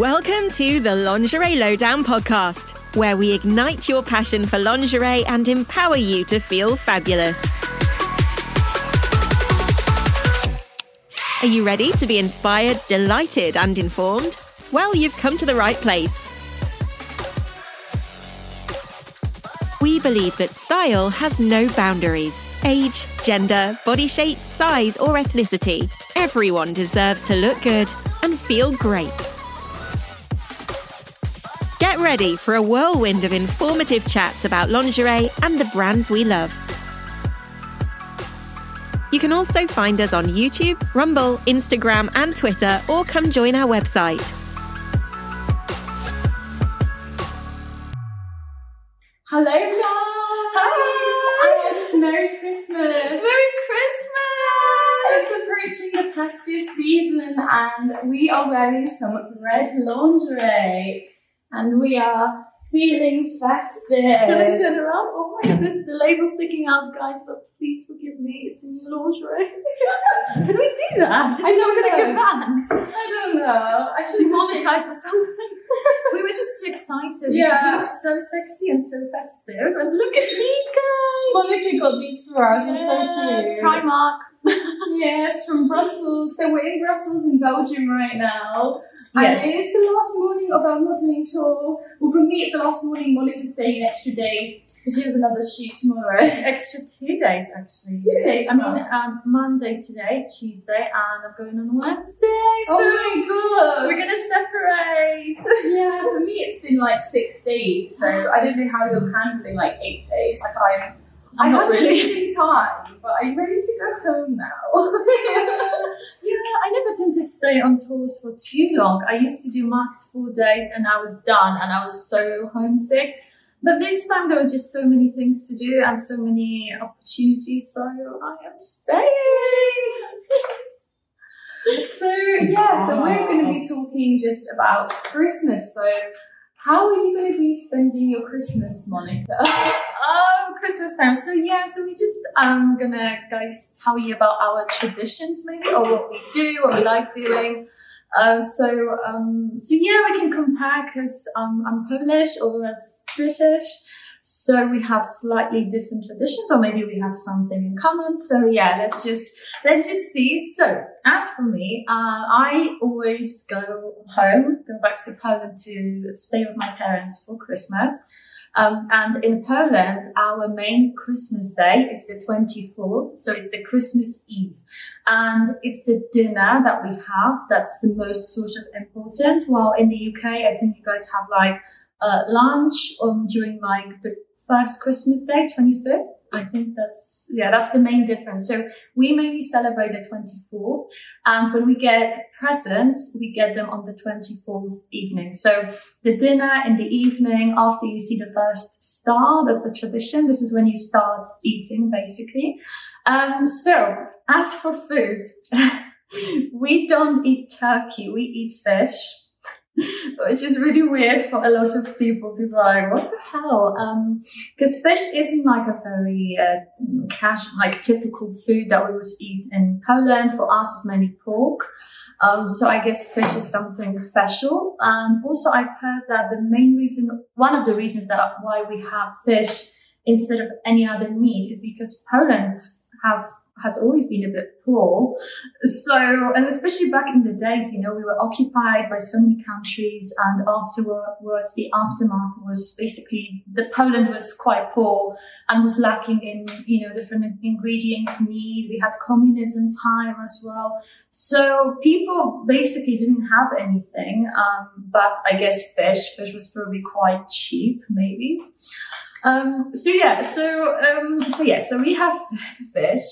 Welcome to the Lingerie Lowdown podcast, where we ignite your passion for lingerie and empower you to feel fabulous. Are you ready to be inspired, delighted, and informed? Well, you've come to the right place. We believe that style has no boundaries age, gender, body shape, size, or ethnicity. Everyone deserves to look good and feel great. Get ready for a whirlwind of informative chats about lingerie and the brands we love. You can also find us on YouTube, Rumble, Instagram, and Twitter, or come join our website. Hello, guys! Hi! And Merry Christmas! Merry Christmas! It's approaching the festive season, and we are wearing some red lingerie, and we are feeling festive. Can I turn around? Oh my goodness, the label's sticking out, guys, but please forgive me, it's in lingerie. Can we do that? I don't Is it know. a band? I don't know. I should Monetize or something. we were just excited because Yeah. we look so sexy and so festive. And look at these guys! Monika got these for us. It's so cute. Primark. Yes, from Brussels. So we're in Brussels in Belgium right now. And Yes. it is the last morning of our modelling tour. Well, for me, it's the last morning. Monika's staying an extra day because she has another shoot tomorrow. Extra two days actually. Two days I mean, um, Monday today, Tuesday, and I'm going on Wednesday. So oh my god! we're gonna separate. Yeah, for me it's been like six days, so I don't know how you're handling like eight days. Like I'm, I'm I not really. amazing time, but I'm ready to go home now. Yeah, I never tend to stay on tours for too long. I used to do max four days and I was done and I was so homesick. But this time there were just so many things to do and so many opportunities, so I am staying. So yeah, so we're going to be talking just about Christmas. So how are you going to be spending your Christmas, Monika? Oh, Christmas time. So yeah, so we just um gonna guys tell you about our traditions maybe or what we do, what we like doing. Uh, so um so yeah, we can compare because um, I'm Polish or as British. So we have slightly different traditions, or maybe we have something in common. So yeah, let's just let's just see. So as for me, uh, I always go home, go back to Poland to stay with my parents for Christmas. Um, and in Poland, our main Christmas day is the 24th, so it's the Christmas Eve. And it's the dinner that we have that's the most sort of important. While in the UK, I think you guys have like uh, lunch um, during like the first Christmas day, 25th. I think that's, yeah, that's the main difference. So we mainly celebrate the 24th. And when we get presents, we get them on the 24th evening. So the dinner in the evening after you see the first star. That's the tradition. This is when you start eating, basically. Um, so as for food, we don't eat turkey. We eat fish, which is really weird for a lot of people. People are like, "What the hell?" Um, because fish isn't like a very uh, cash, like typical food that we would eat in Poland. For us, it's mainly pork. Um, so I guess fish is something special. And also I've heard that the main reason, one of the reasons that why we have fish instead of any other meat is because Poland have has always been a bit poor. So, and especially back in the days, you know, we were occupied by so many countries and afterwards the aftermath was basically the Poland was quite poor and was lacking in, you know, different ingredients, meat. We had communism time as well. So people basically didn't have anything. Um, but I guess fish, fish was probably quite cheap, maybe. Um, so yeah, so, um, so yeah, so we have fish.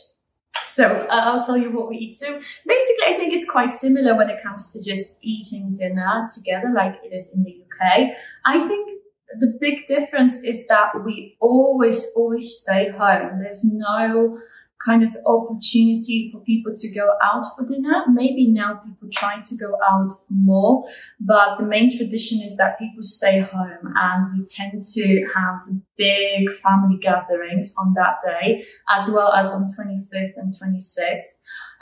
So uh, I'll tell you what we eat. So basically, I think it's quite similar when it comes to just eating dinner together, like it is in the UK. I think the big difference is that we always, always stay home. There's no kind of opportunity for people to go out for dinner. Maybe now people try to go out more, but the main tradition is that people stay home and we tend to have big family gatherings on that day, as well as on 25th and 26th.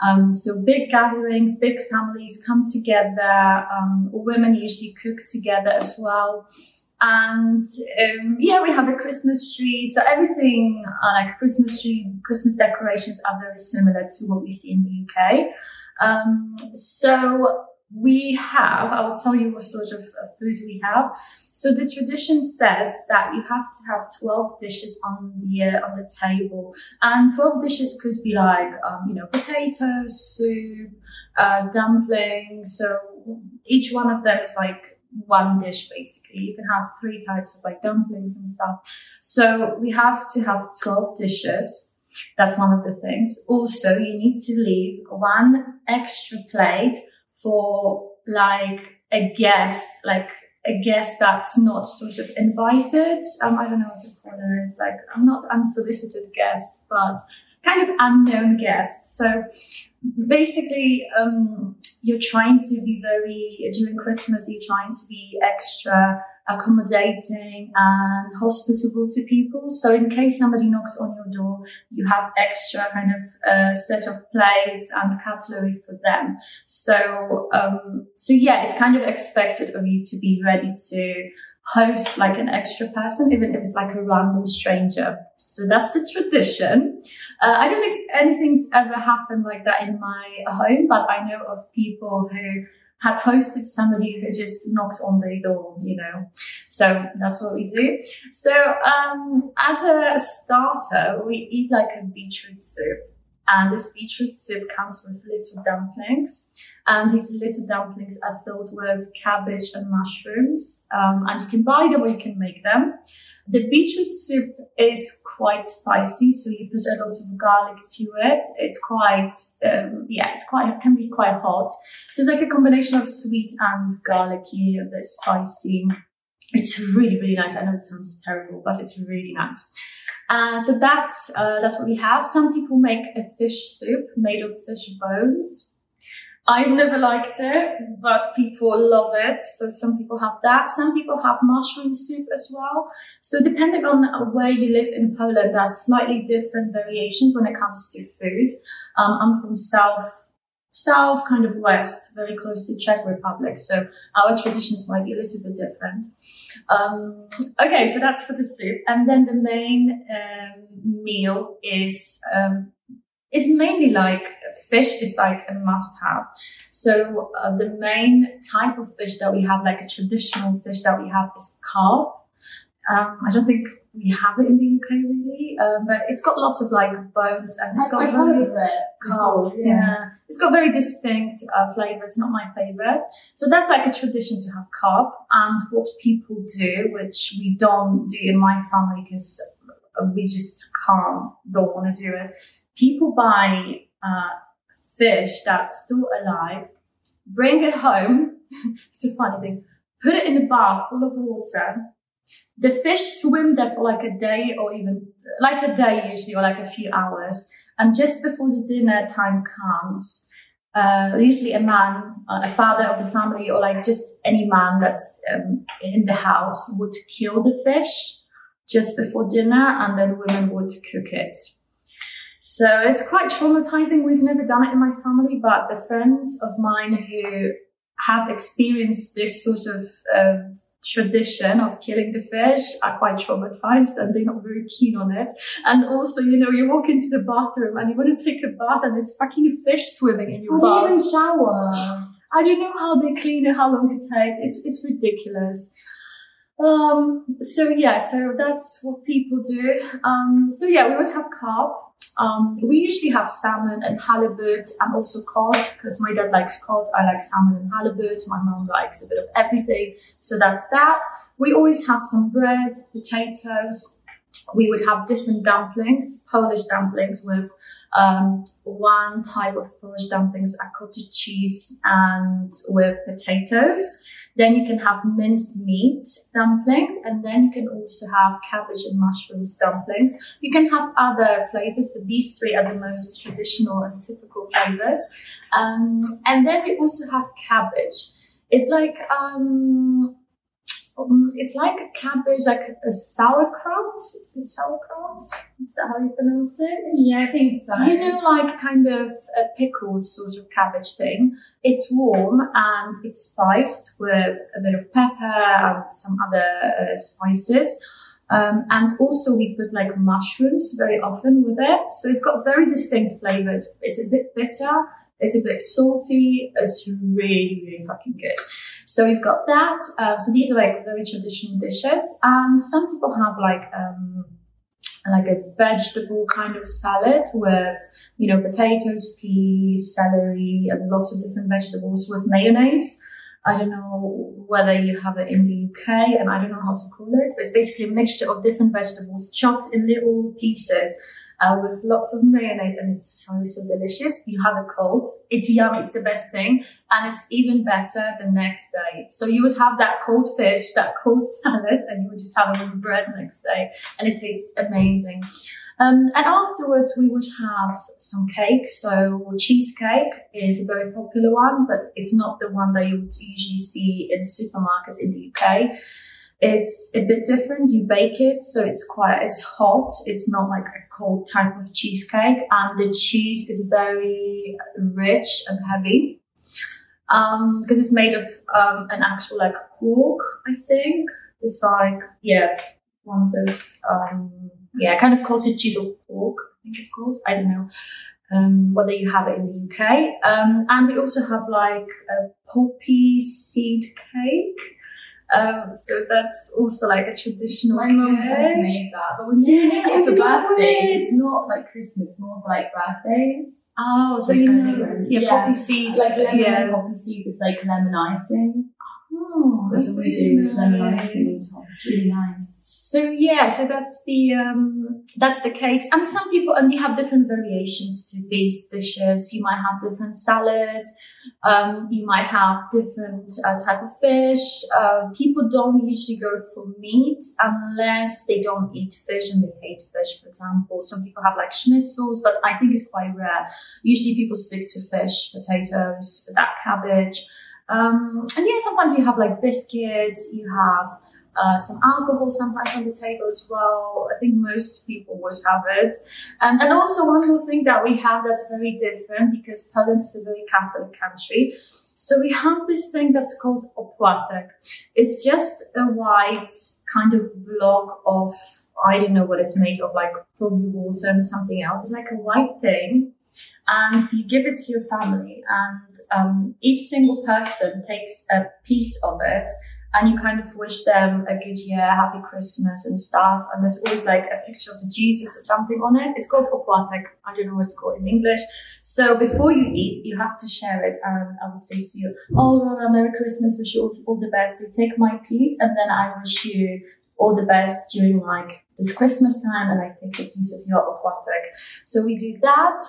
Um, so big gatherings, big families come together. Um, women usually cook together as well. And um, yeah, we have a Christmas tree. So everything uh, like Christmas tree, Christmas decorations are very similar to what we see in the UK. Um, so we have, I will tell you what sort of food we have. So the tradition says that you have to have 12 dishes on the, uh, on the table and 12 dishes could be like, um, you know, potatoes, soup, uh, dumplings. So each one of them is like one dish basically. You can have three types of like dumplings and stuff. So we have to have 12 dishes. That's one of the things. Also, you need to leave one extra plate for like a guest, like a guest that's not sort of invited. Um, I don't know what to call it. It's like I'm not unsolicited guest, but kind of unknown guest. So basically, um, you're trying to be very during Christmas. You're trying to be extra accommodating and hospitable to people. So in case somebody knocks on your door, you have extra kind of uh, set of plates and cutlery for them. So, um, so yeah, it's kind of expected of you to be ready to host like an extra person, even if it's like a random stranger. So that's the tradition. Uh, I don't think anything's ever happened like that in my home, but I know of people who had hosted somebody who just knocked on their door, you know. So that's what we do. So um, as a starter, we eat like a beetroot soup. And this beetroot soup comes with little dumplings. And these little dumplings are filled with cabbage and mushrooms. Um, and you can buy them or you can make them. The beetroot soup is quite spicy, so you put a lot of garlic to it. It's quite, um, yeah, it's quite, it can be quite hot. So it's like a combination of sweet and garlicky, a bit spicy. It's really, really nice. I know it sounds terrible, but it's really nice. Uh, so that's uh, that's what we have. Some people make a fish soup made of fish bones. I've never liked it, but people love it. So some people have that. Some people have mushroom soup as well. So depending on where you live in Poland, there's slightly different variations when it comes to food. Um, I'm from South, South, kind of West, very close to Czech Republic. So our traditions might be a little bit different. Um, okay, so that's for the soup. And then the main um, meal is um, it's mainly like fish is like a must have. So uh, the main type of fish that we have, like a traditional fish that we have is carp. Um, I don't think we have it in the UK really, um, but it's got lots of like bones and it's got I've very heard of it. carp. before, Yeah. it's got very distinct uh, flavor. It's not my favorite. So that's like a tradition to have carp. And what people do, which we don't do in my family because we just can't, don't want to do it. People buy uh, fish that's still alive, bring it home. it's a funny thing. Put it in a bath full of water. The fish swim there for like a day or even like a day usually or like a few hours. And just before the dinner time comes, uh, usually a man, uh, a father of the family, or like just any man that's um, in the house would kill the fish just before dinner, and then women would cook it. So it's quite traumatizing. We've never done it in my family, but the friends of mine who have experienced this sort of um, tradition of killing the fish are quite traumatized and they're not very keen on it. And also, you know, you walk into the bathroom and you want to take a bath and there's fucking fish swimming in your How do you even shower? I don't know how they clean it, how long it takes. It's it's ridiculous. Um, so yeah, so that's what people do. Um, so yeah, we would have carp. Um, we usually have salmon and halibut and also cod because my dad likes cod. I like salmon and halibut. My mom likes a bit of everything. So that's that. We always have some bread, potatoes. We would have different dumplings, Polish dumplings with um, one type of Polish dumplings are cottage cheese and with potatoes. Then you can have minced meat dumplings, and then you can also have cabbage and mushrooms dumplings. You can have other flavors, but these three are the most traditional and typical flavors. Um, and then we also have cabbage. It's like um, it's like a cabbage, like a sauerkraut. Is it sauerkraut? Is that how you pronounce it? Yeah, I think so. You know, like kind of a pickled sort of cabbage thing. It's warm and it's spiced with a bit of pepper and some other uh, spices. Um, and also we put like mushrooms very often with it. So it's got very distinct flavors. It's a bit bitter. It's a bit salty. It's really, really fucking good. So we've got that. Uh, so these are like very traditional dishes. And some people have like, um, like a vegetable kind of salad with, you know, potatoes, peas, celery, and lots of different vegetables with mayonnaise. I don't know whether you have it in the UK and I don't know how to call it, but it's basically a mixture of different vegetables chopped in little pieces uh, with lots of mayonnaise and it's so, so delicious. You have a cold. It's yummy. It's the best thing. And it's even better the next day. So you would have that cold fish, that cold salad, and you would just have it with bread next day. And it tastes amazing. Um, and afterwards, we would have some cake. So cheesecake is a very popular one, but it's not the one that you would usually see in supermarkets in the UK. It's a bit different. You bake it, so it's quite, it's hot. It's not like a cold type of cheesecake. And the cheese is very rich and heavy. Um, because it's made of, um, an actual like pork, I think. It's like, yeah, one of those, um, yeah, kind of cottage cheese or pork, I think it's called. I don't know. Um, whether you have it in the UK. Um, and we also have like a poppy seed cake. Um, so that's also like a traditional. My mum has made that, but we do Yeah, make it for birthdays. Not like Christmas, more for like birthdays. Oh, so It's you know, yeah, Yeah. poppy seeds. Like lemon yeah. poppy seed with like lemon icing. Oh, That's what we do with lemon icing on top. It's really nice. So yeah, so that's the um, that's the cakes, and some people and you have different variations to these dishes. You might have different salads. Um, you might have different uh, type of fish. Uh, people don't usually go for meat unless they don't eat fish and they hate fish. For example, some people have like schnitzels, but I think it's quite rare. Usually, people stick to fish, potatoes, that cabbage. Um, and yeah, sometimes you have like biscuits. You have uh, some alcohol sometimes on the table as well. I think most people would have it. Um, and also one more thing that we have that's very different because Poland is a very Catholic country. So we have this thing that's called opłatek. It's just a white kind of block of, I don't know what it's made of, like probably water and something else. It's like a white thing. And you give it to your family, and um, each single person takes a piece of it and you kind of wish them a good year, happy Christmas and stuff. And there's always like a picture of Jesus or something on it. It's called opłatek. I don't know what it's called in English. So before you eat, you have to share it. And I will say to you, oh, Merry Christmas, wish you all, all the best. So take my piece and then I wish you all the best during like this Christmas time and I take a piece of your opłatek. So we do that.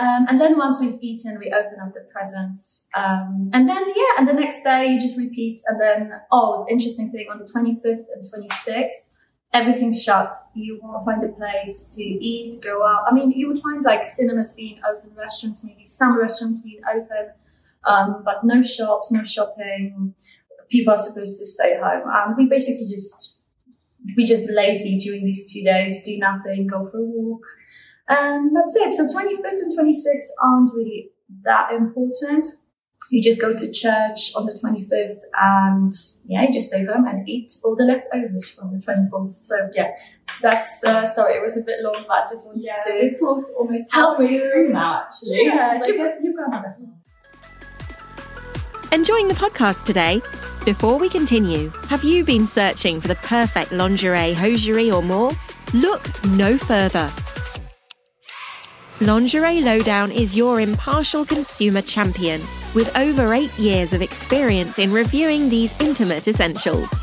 Um, and then once we've eaten, we open up the presents. Um, and then, yeah, and the next day you just repeat. And then, oh, the interesting thing on the 25th and 26th, everything's shut. You won't find a place to eat, go out. I mean, you would find like cinemas being open, restaurants, maybe some restaurants being open, um, but no shops, no shopping. People are supposed to stay home. And we basically just, we just lazy during these two days, do nothing, go for a walk. And that's it. So 25th and 26th aren't really that important. You just go to church on the 25th and yeah, you just stay home and eat all the leftovers from the 24th. So yeah, that's, uh, sorry, it was a bit long, but I just wanted Yeah, to it's sort of almost Tell halfway me. through now, actually. Yeah, you like, got, you got another. Enjoying the podcast today? Before we continue, have you been searching for the perfect lingerie, hosiery, or more? Look no further. Lingerie Lowdown is your impartial consumer champion with over eight years of experience in reviewing these intimate essentials.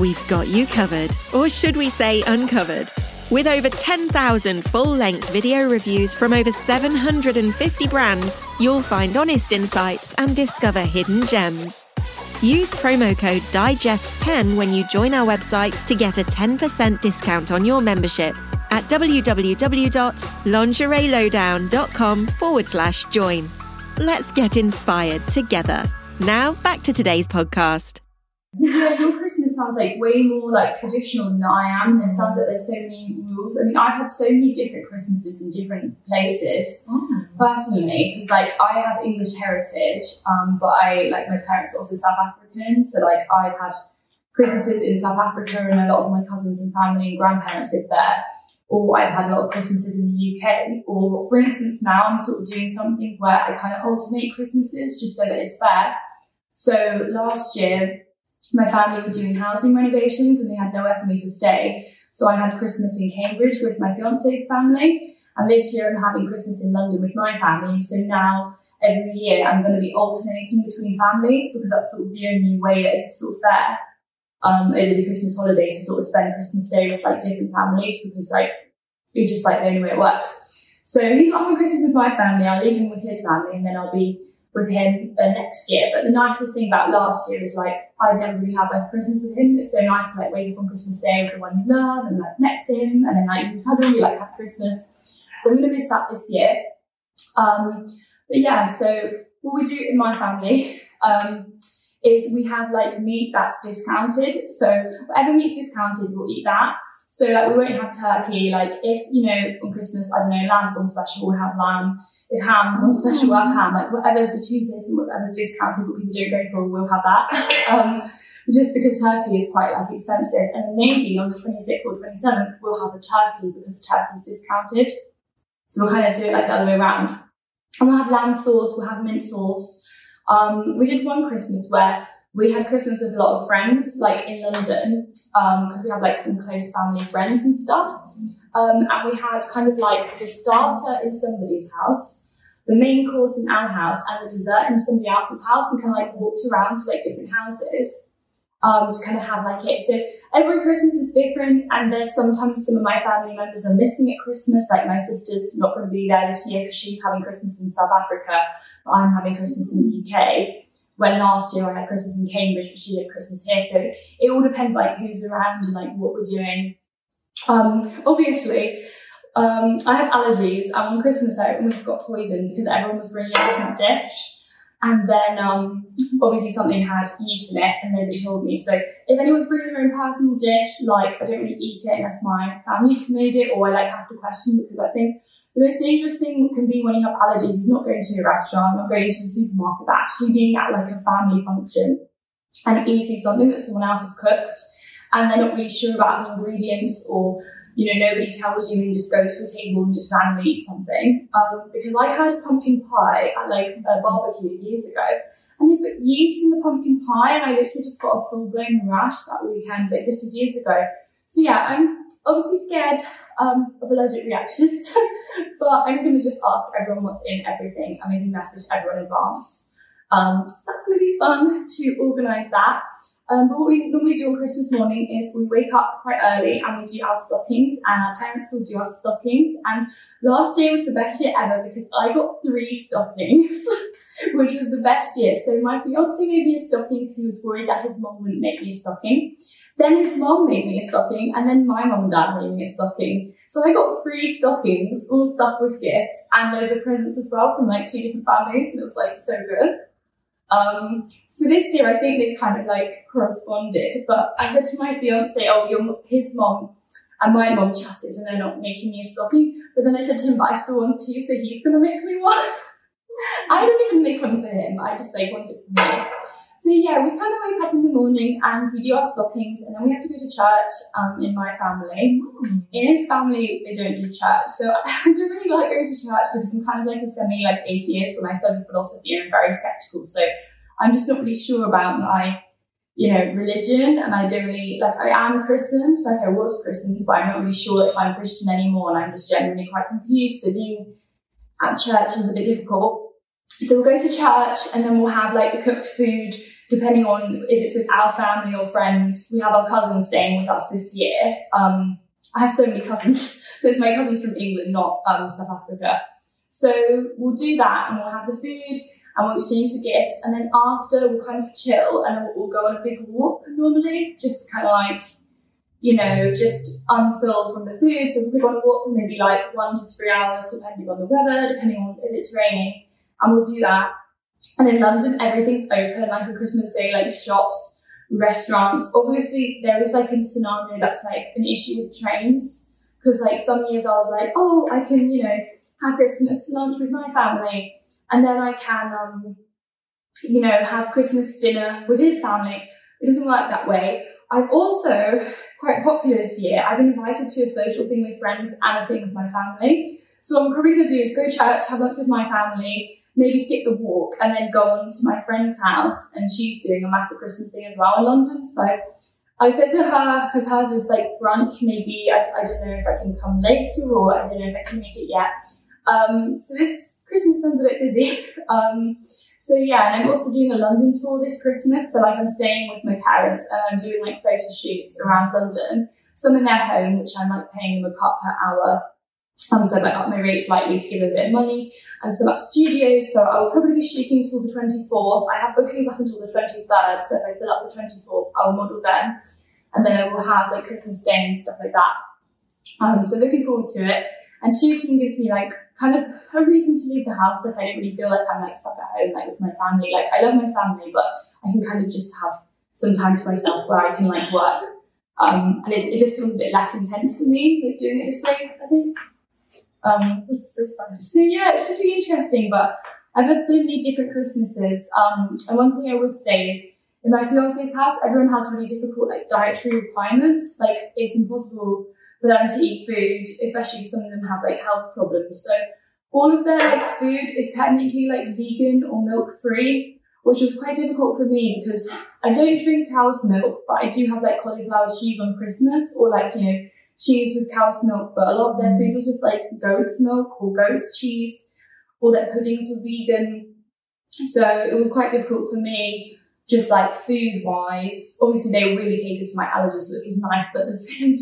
We've got you covered, or should we say uncovered? With over 10,000 full length video reviews from over 750 brands, you'll find honest insights and discover hidden gems. Use promo code DIGEST10 when you join our website to get a 10% discount on your membership at www.lingerielowdown.com forward slash join. Let's get inspired together. Now, back to today's podcast. Yeah, your Christmas sounds like way more like traditional than I am. And it sounds like there's so many rules. I mean, I've had so many different Christmases in different places Oh. personally because like I have English heritage, um, but I like my parents are also South African, so like I've had Christmases in South Africa, and a lot of my cousins and family and grandparents live there. Or I've had a lot of Christmases in the UK. Or for instance, now I'm sort of doing something where I kind of alternate Christmases just so that it's fair. So last year, my family were doing housing renovations and they had nowhere for me to stay. So I had Christmas in Cambridge with my fiance's family. And this year I'm having Christmas in London with my family. So now every year I'm going to be alternating between families because that's sort of the only way that it's sort of fair um, over the Christmas holidays to sort of spend Christmas Day with like different families because like it's just like the only way it works. So he's off on Christmas with my family. I'll leave him with his family and then I'll be with him uh, next year. But the nicest thing about last year is like I'd never really had like Christmas with him. It's so nice to like wake up on Christmas Day with the one you love and like next to him and then like you cuddle, you like have Christmas. So I'm gonna miss that this year. Um, but yeah, so what we do in my family um, is we have like meat that's discounted. So whatever meat's discounted, we'll eat that. So like we won't have turkey. Like if you know on Christmas, I don't know, lamb's on special, we'll have lamb. If ham's on special, we'll have ham. Like whatever's the cheapest and whatever's discounted, what people don't go for, we'll have that. um, just because turkey is quite like expensive, and maybe on the 26th or 27th we'll have a turkey because turkey is discounted. So we'll kind of do it like the other way around. And we'll have lamb sauce, we'll have mint sauce. Um, we did one Christmas where we had Christmas with a lot of friends, like in London, because we have like some close family friends and stuff. Um, and we had kind of like the starter in somebody's house, the main course in our house, and the dessert in somebody else's house, and kind of like walked around to like different houses um, to kind of have like it. So every Christmas is different, and there's sometimes some of my family members are missing at Christmas. Like my sister's not going to be there this year because she's having Christmas in South Africa, but I'm having Christmas in the UK. When last year I had Christmas in Cambridge, but she had Christmas here. So it all depends like who's around and like what we're doing. Um, obviously, um, I have allergies, and on Christmas I almost got poisoned because everyone was bringing a different dish. And then um, obviously something had yeast in it and nobody told me. So if anyone's bringing their own personal dish, like I don't really eat it unless my family's made it or I like have to question because I think the most dangerous thing can be when you have allergies is not going to a restaurant, not going to a supermarket, but actually being at like a family function and eating something that someone else has cooked and they're not really sure about the ingredients or you know, nobody tells you and just go to a table and just randomly eat something. Um, because I had pumpkin pie at like a barbecue years ago, and they put yeast in the pumpkin pie, and I literally just got a full blown rash that weekend. Like this was years ago. So yeah, I'm obviously scared um, of allergic reactions, but I'm going to just ask everyone what's in everything and maybe message everyone in advance. Um, so that's going to be fun to organise that. Um, but what we normally do on Christmas morning is we wake up quite early and we do our stockings, and our parents will do our stockings. And last year was the best year ever because I got three stockings, which was the best year. So my fiance made me a stocking because he was worried that his mom wouldn't make me a stocking. Then his mom made me a stocking, and then my mom and dad made me a stocking. So I got three stockings, all stuffed with gifts, and loads of presents as well from like two different families, and it was like so good. Um, so this year, I think they kind of like corresponded. But I said to my fiance, "Oh, your his mom and my mom chatted, and they're not making me a stocking." But then I said to him, "But I still want to, so he's gonna make me one." I didn't even make one for him. I just like wanted for me. So yeah, we kind of wake up in the morning and we do our stockings, and then we have to go to church. Um, in my family, in his family, they don't do church. So I don't really like going to church because I'm kind of like a semi like atheist when I studied philosophy and I'm very skeptical. So I'm just not really sure about my, you know, religion. And I don't really like I am Christian, so like I was christened, but I'm not really sure if I'm Christian anymore, and I'm just genuinely quite confused. So being at church is a bit difficult. So we'll go to church and then we'll have like the cooked food, depending on if it's with our family or friends. We have our cousins staying with us this year. Um, I have so many cousins. So it's my cousins from England, not um, South Africa. So we'll do that and we'll have the food and we'll exchange the gifts. And then after, we'll kind of chill and then we'll go on a big walk normally, just to kind of like, you know, just unfill from the food. So we'll go on a walk for maybe like one to three hours, depending on the weather, depending on if it's raining. And we'll do that. And in London, everything's open, like on Christmas Day, like shops, restaurants. Obviously, there is like a scenario that's like an issue with trains. Because like some years I was like, oh, I can, you know, have Christmas lunch with my family and then I can, um, you know, have Christmas dinner with his family. It doesn't work that way. I've also, quite popular this year, I've been invited to a social thing with friends and a thing with my family. So what I'm probably going to do is go to church, have lunch with my family, maybe skip the walk, and then go on to my friend's house. And she's doing a massive Christmas thing as well in London. So I said to her, because hers is like brunch, maybe I, I don't know if I can come later or I don't know if I can make it yet. Um, so this Christmas sounds a bit busy. Um, so yeah, and I'm also doing a London tour this Christmas. So like I'm staying with my parents and I'm doing like photo shoots around London. Some in their home, which I'm like paying them a cut per hour. Um, so I might up my rate slightly to give a bit of money and some up studios. So I will probably be shooting till the 24th. I have bookings up until the 23rd. So if I fill up the 24th, I will model then. And then I will have like Christmas Day and stuff like that. Um, so looking forward to it. And shooting gives me like kind of a reason to leave the house. Like I don't really feel like I'm like stuck at home like with my family. Like I love my family, but I can kind of just have some time to myself where I can like work. Um, and it, it just feels a bit less intense for me, like doing it this way, I think. Um, it's so fun. So yeah, it should be interesting, but I've had so many different Christmases. Um, and one thing I would say is in my fiance's house, everyone has really difficult like dietary requirements. Like it's impossible for them to eat food, especially if some of them have like health problems. So all of their like food is technically like vegan or milk free, which was quite difficult for me because I don't drink cow's milk, but I do have like cauliflower cheese on Christmas or like, you know, cheese with cow's milk, but a lot of their food was with like goat's milk or goat's cheese, or their puddings were vegan. So it was quite difficult for me, just like food wise. Obviously, they really catered to my allergies, which was nice, but the food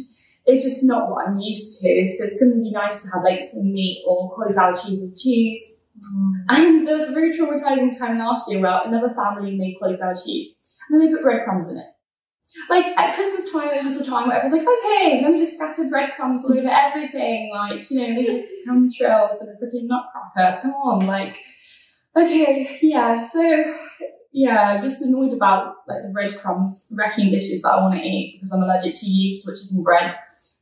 is just not what I'm used to. So it's going to be nice to have like some meat or cauliflower cheese with cheese. Mm. And there was a very traumatizing time last year where another family made cauliflower cheese and then they put breadcrumbs in it. Like at Christmas time, it was just a time where everyone's like, okay, let me just scatter breadcrumbs all over everything. Like, you know, make a crumb trail for the freaking nutcracker. Come on, like, okay, yeah. So, yeah, I'm just annoyed about like the breadcrumbs wrecking dishes that I want to eat because I'm allergic to yeast, which is in bread.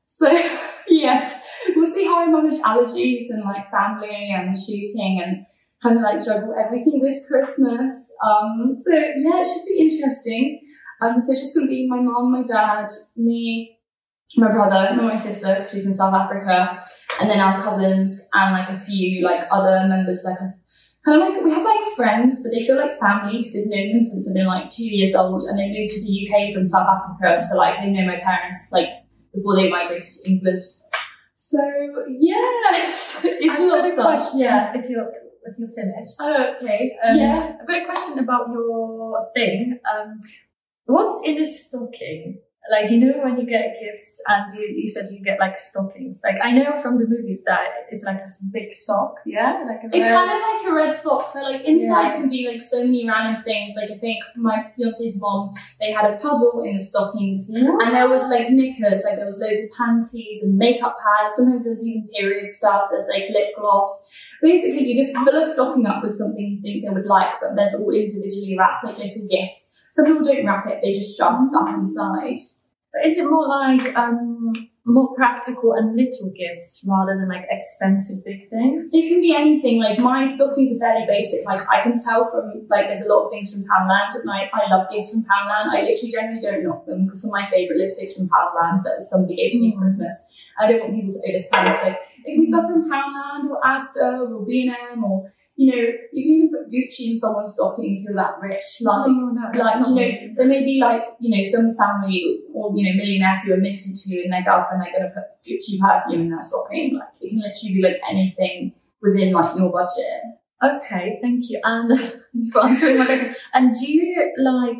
So yes, we'll see how I manage allergies and like family and shooting and kind of like juggle everything this Christmas. Um, so yeah, it should be interesting. Um, so it's just going to be my mom, my dad, me, my brother, and my sister, she's in South Africa, and then our cousins and like a few like other members, like a, kind of like we have like friends, but they feel like family because they've known them since I've been like two years old, and they moved to the UK from South Africa, so like they know my parents like before they migrated to England. So yeah, it's I've a lot got of stuff. question Yeah. if you're if you're finished. Oh, okay. Um, yeah. I've got a question about your thing. Um, what's in a stocking? Like you know when you get gifts and you, you said you get like stockings. Like I know from the movies that it's like a big sock, yeah, like a It's kind of like a red sock. So like inside Yeah. can be like so many random things. Like I think my fiance's mom, they had a puzzle in the stockings. And there was like knickers, like there was loads of panties and makeup pads. Sometimes there's even period stuff. There's like lip gloss. Basically, you just fill a stocking up with something you think they would like, but there's all individually wrapped like little gifts. Some people don't wrap it; they just shove stuff inside. But is it more like um more practical and little gifts rather than like expensive big things? It can be anything. Like my stockings are fairly basic. Like I can tell from like there's a lot of things from Poundland. Like I I love gifts from Poundland. I literally generally don't knock them because some of my favourite lipsticks from Poundland that somebody gave to me for Mm. Christmas. I don't want people to overspend. So it can be stuff from Poundland or Asda or B and M or you know you can even put Gucci in someone's stocking if you're that rich. Like Oh, no, like no. you know there may be like you know some family or you know millionaires who are minted to you and their girlfriend they're going to put Gucci perfume in their stocking like it can literally be like anything within like your budget Okay, thank you. And for answering my question. And do you like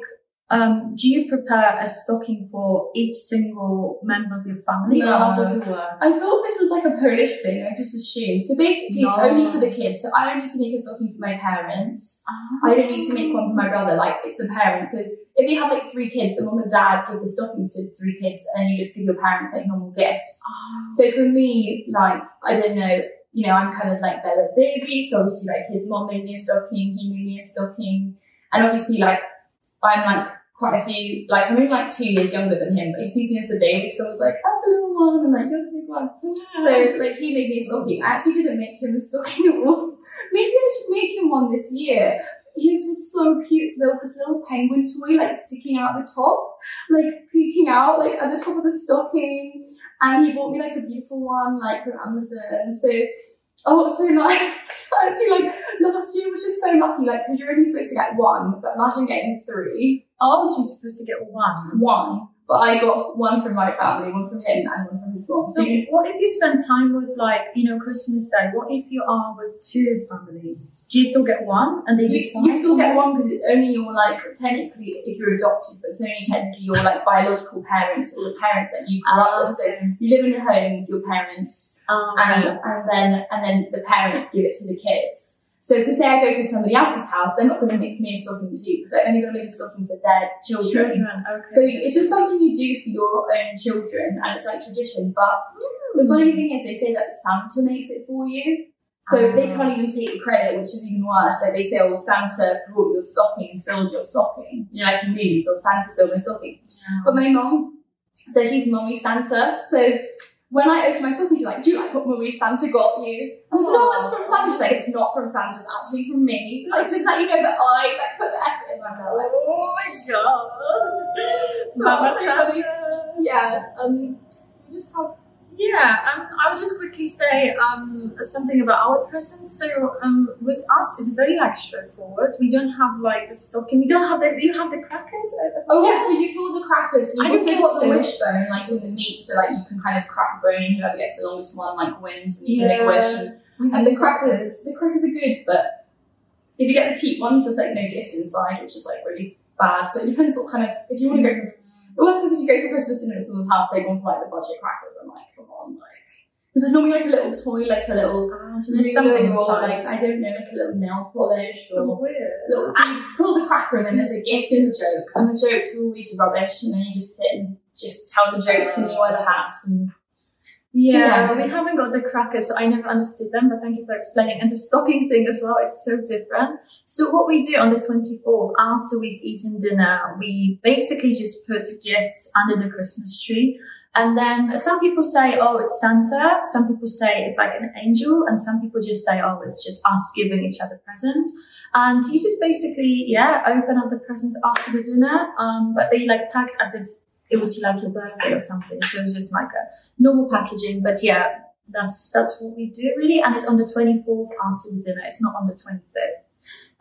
Um, do you prepare a stocking for each single member of your family, or how No. does it work? I thought this was like a Polish thing. I just assumed. So basically, it's only for the kids. So I don't need to make a stocking for my parents. I don't need to make one for my brother. Like it's the parents. So if you have like three kids, the mom and dad give the stocking to three kids, and then you just give your parents like normal gifts. Ah. So for me, like I don't know, you know, I'm kind of like their baby. So obviously, like his mom made me a stocking, he made me a stocking, and obviously, like I'm like quite a few, like I'm only like two years younger than him, but he sees me as a baby. So I was like, that's a little one, and like you're the big one. So like he made me a stocking. I actually didn't make him a stocking at all. Maybe I should make him one this year. His was so cute. It's little, this little penguin toy, like sticking out the top, like peeking out, like at the top of the stocking. And he bought me like a beautiful one, like from Amazon. So, oh, so nice. Actually, like last year was just so lucky, like because you're only supposed to get one, but imagine getting three. I was you're supposed to get one. One, but I got one from my family, one from him, and one from his mom. So So what if you spend time with like, you know, Christmas Day? What if you are with two families? Do you still get one? And they You, you still get one because it's only your like technically if you're adopted, but it's only technically your like biological parents or the parents that you grew up with. So you live in a home with your parents, Um, and and then and then the parents give it to the kids. So if say I go to somebody else's house, they're not going to make me a stocking too because they're only going to make a stocking for their children. children. Okay. So it's just something you do for your own children, and it's like tradition. But the funny thing is, they say that Santa makes it for you. So they Ah. can't even take the credit, which is even worse. So they say, oh, Santa brought your stocking and filled your stocking. You know, like in movies, or Santa filled my stocking. But my mom says she's mommy Santa. So when I opened my stocking, she's like, do you like what Mummy Santa got you? And I said, oh, that's from Santa. She's like, it's not from Santa, it's actually from me. Like, just that you know that I like put the effort in my girl. Like, Oh my god. So Mama so. Santa. yeah, um, we just have Yeah, um, I would just quickly say um, something about our presents. So um, with us, it's very like straightforward. We don't have like the stocking. We don't have the. Do you have the crackers? Oh yeah, so you pull the crackers and I you've don't also got the wishbone like in the meat, so like you can kind of crack a bone and whoever gets the longest one like wins and you can make a wish. And, and the crackers, the crackers are good, but if you get the cheap ones, there's like no gifts inside, which is like really bad. So it depends what kind of if you want to go for. The worst is if you go for Christmas dinner at someone's house, they want for like the budget crackers. I'm like, come on, like. Because there's normally like a little toy, like a little Ah, there's something or like I don't know, like a little nail polish so or weird. little, so you pull the cracker and then there's a gift and a joke, and the jokes are always rubbish, and then you just sit and just tell the jokes in your other house. And Yeah, Yeah. we haven't got the crackers, so I never understood them, but thank you for explaining. And the stocking thing as well is so different. So what we do on the 24th, after we've eaten dinner, we basically just put gifts under the Christmas tree. And then some people say, oh, it's Santa. Some people say it's like an angel. And some people just say, oh, it's just us giving each other presents. And you just basically, yeah, open up the presents after the dinner. Um, but they like packed as if it was like your birthday or something. So it's just like a normal packaging. But yeah, that's that's what we do really. And it's on the 24th after the dinner. It's not on the 25th.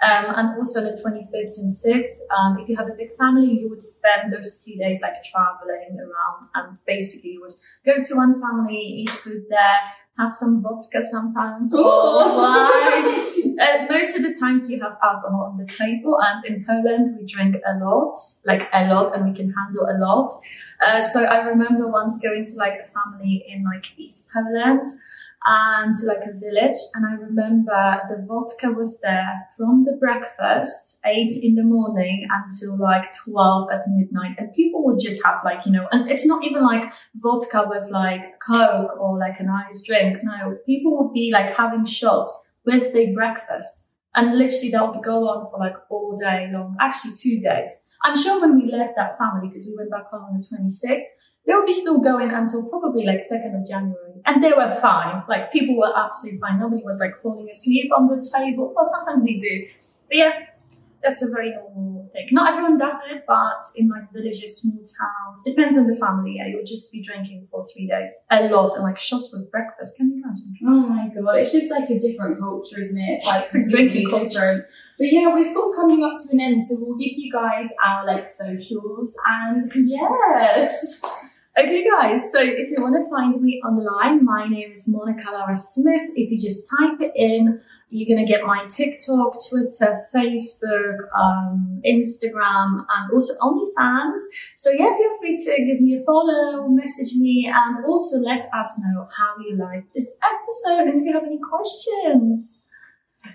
Um, and also the 25th and 6th, um, if you have a big family, you would spend those two days like traveling around and basically you would go to one family, eat food there, have some vodka sometimes or Ooh. wine. Uh, most of the times you have alcohol on the table and in Poland we drink a lot, like a lot and we can handle a lot. Uh, so I remember once going to like a family in like East Poland and to like a village and I remember the vodka was there from the breakfast, eight in the morning until like 12 at midnight and people would just have like, you know, and it's not even like vodka with like Coke or like an iced drink. No, people would be like having shots with their breakfast and literally that would go on for like all day long, actually two days. I'm sure when we left that family, because we went back home on the 26th, they would be still going until probably like 2nd of January. And they were fine. Like people were absolutely fine. Nobody was like falling asleep on the table. Well, sometimes they do. But yeah, that's a very normal thing. Not everyone does it, but in like villages, small towns, depends on the family. Yeah, you'll just be drinking for three days. A lot and like shots with breakfast. Can you imagine? oh my god, it's just like a different culture, isn't it? It's like It's a drinking completely different. But yeah, we're sort of coming up to an end, so we'll give you guys our like socials and yes. Okay, guys, so if you want to find me online, my name is Monika Lara Smith. If you just type it in, you're going to get my TikTok, Twitter, Facebook, um, Instagram, and also OnlyFans. So, yeah, feel free to give me a follow, message me, and also let us know how you like this episode and if you have any questions.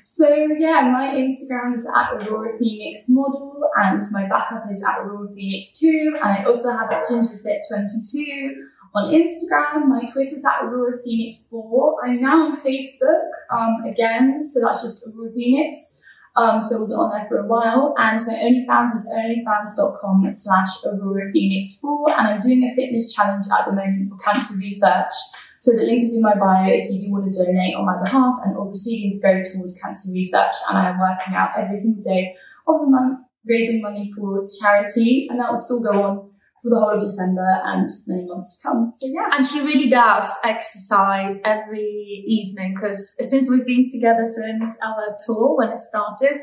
So yeah, my Instagram is at Aurora Phoenix Model, and my backup is at Aurora Phoenix 2, and I also have at GingerFit22 on Instagram. My Twitter is at Aurora Phoenix 4. I'm now on Facebook um, again, so that's just Aurora Phoenix. Um, so I wasn't on there for a while, and my OnlyFans is onlyfans.com slash Aurora Phoenix 4, and I'm doing a fitness challenge at the moment for cancer research. So the link is in my bio if you do want to donate on my behalf and all proceedings go towards cancer research. And I am working out every single day of the month, raising money for charity. And that will still go on for the whole of December and many months to come. So yeah. And she really does exercise every evening because since we've been together since our tour when it started,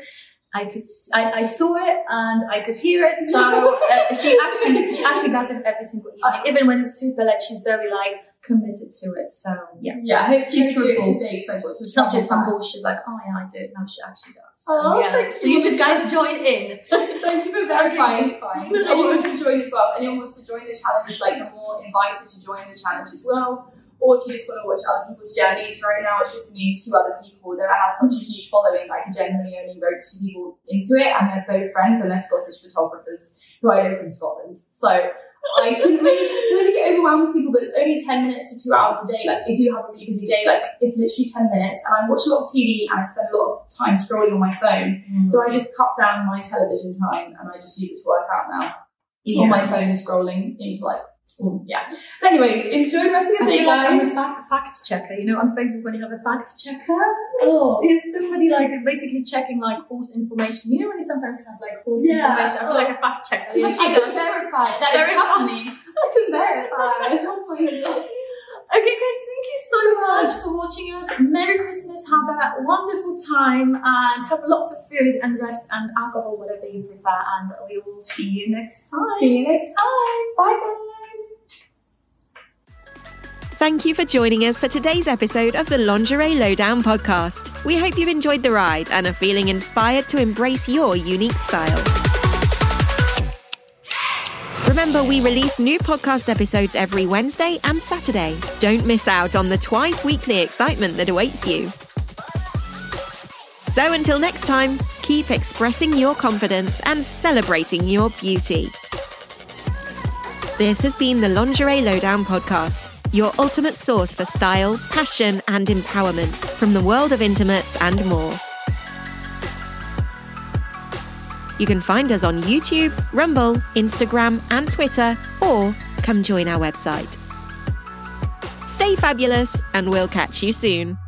I could I, I saw it and I could hear it. So uh, she actually she actually does it every single evening, even when it's super late. She's very like committed to it. So yeah, yeah. I hope she's truthful. Today, because I've got to it's not just some bullshit like, oh yeah, I did. No, she actually does. Oh, yeah. thank so you. should guys join in. thank you for verifying. Fine. So anyone wants to join as well. Anyone wants to join the challenge, like you're more invited to join the challenge as well. Or if you just want to watch other people's journeys, right now it's just me and two other people that I have such a huge following. Like I genuinely only wrote two people into it, and they're both friends and they're Scottish photographers who I know from Scotland. So I can really, get overwhelmed with people, but it's only 10 minutes to two hours a day. Like, if you have a really busy day, like, it's literally 10 minutes. And I watch a lot of TV and I spend a lot of time scrolling on my phone. Mm. So I just cut down my television time and I just use it to work out now. Yeah. On my phone, scrolling into like Oh, yeah. But anyways, enjoy the rest of your day, guys. Like I'm a fact, fact checker. You know, on Facebook when you have a fact checker, oh, is somebody like basically checking like false information. You know when you sometimes have like false yeah. information. I feel oh. like a oh. fact checker. She's like, I can verify that it's happening. I can verify. oh my god. Okay, guys, thank you so much for watching us. Merry Christmas. Have a wonderful time and have lots of food and rest and alcohol, whatever you prefer. And we will see you next time. See you next time. Bye, guys. Thank you for joining us for today's episode of the Lingerie Lowdown podcast. We hope you've enjoyed the ride and are feeling inspired to embrace your unique style. Remember, we release new podcast episodes every Wednesday and Saturday. Don't miss out on the twice weekly excitement that awaits you. So until next time, keep expressing your confidence and celebrating your beauty. This has been the Lingerie Lowdown podcast your ultimate source for style, passion, and empowerment from the world of intimates and more. You can find us on YouTube, Rumble, Instagram, and Twitter, or come join our website. Stay fabulous, and we'll catch you soon.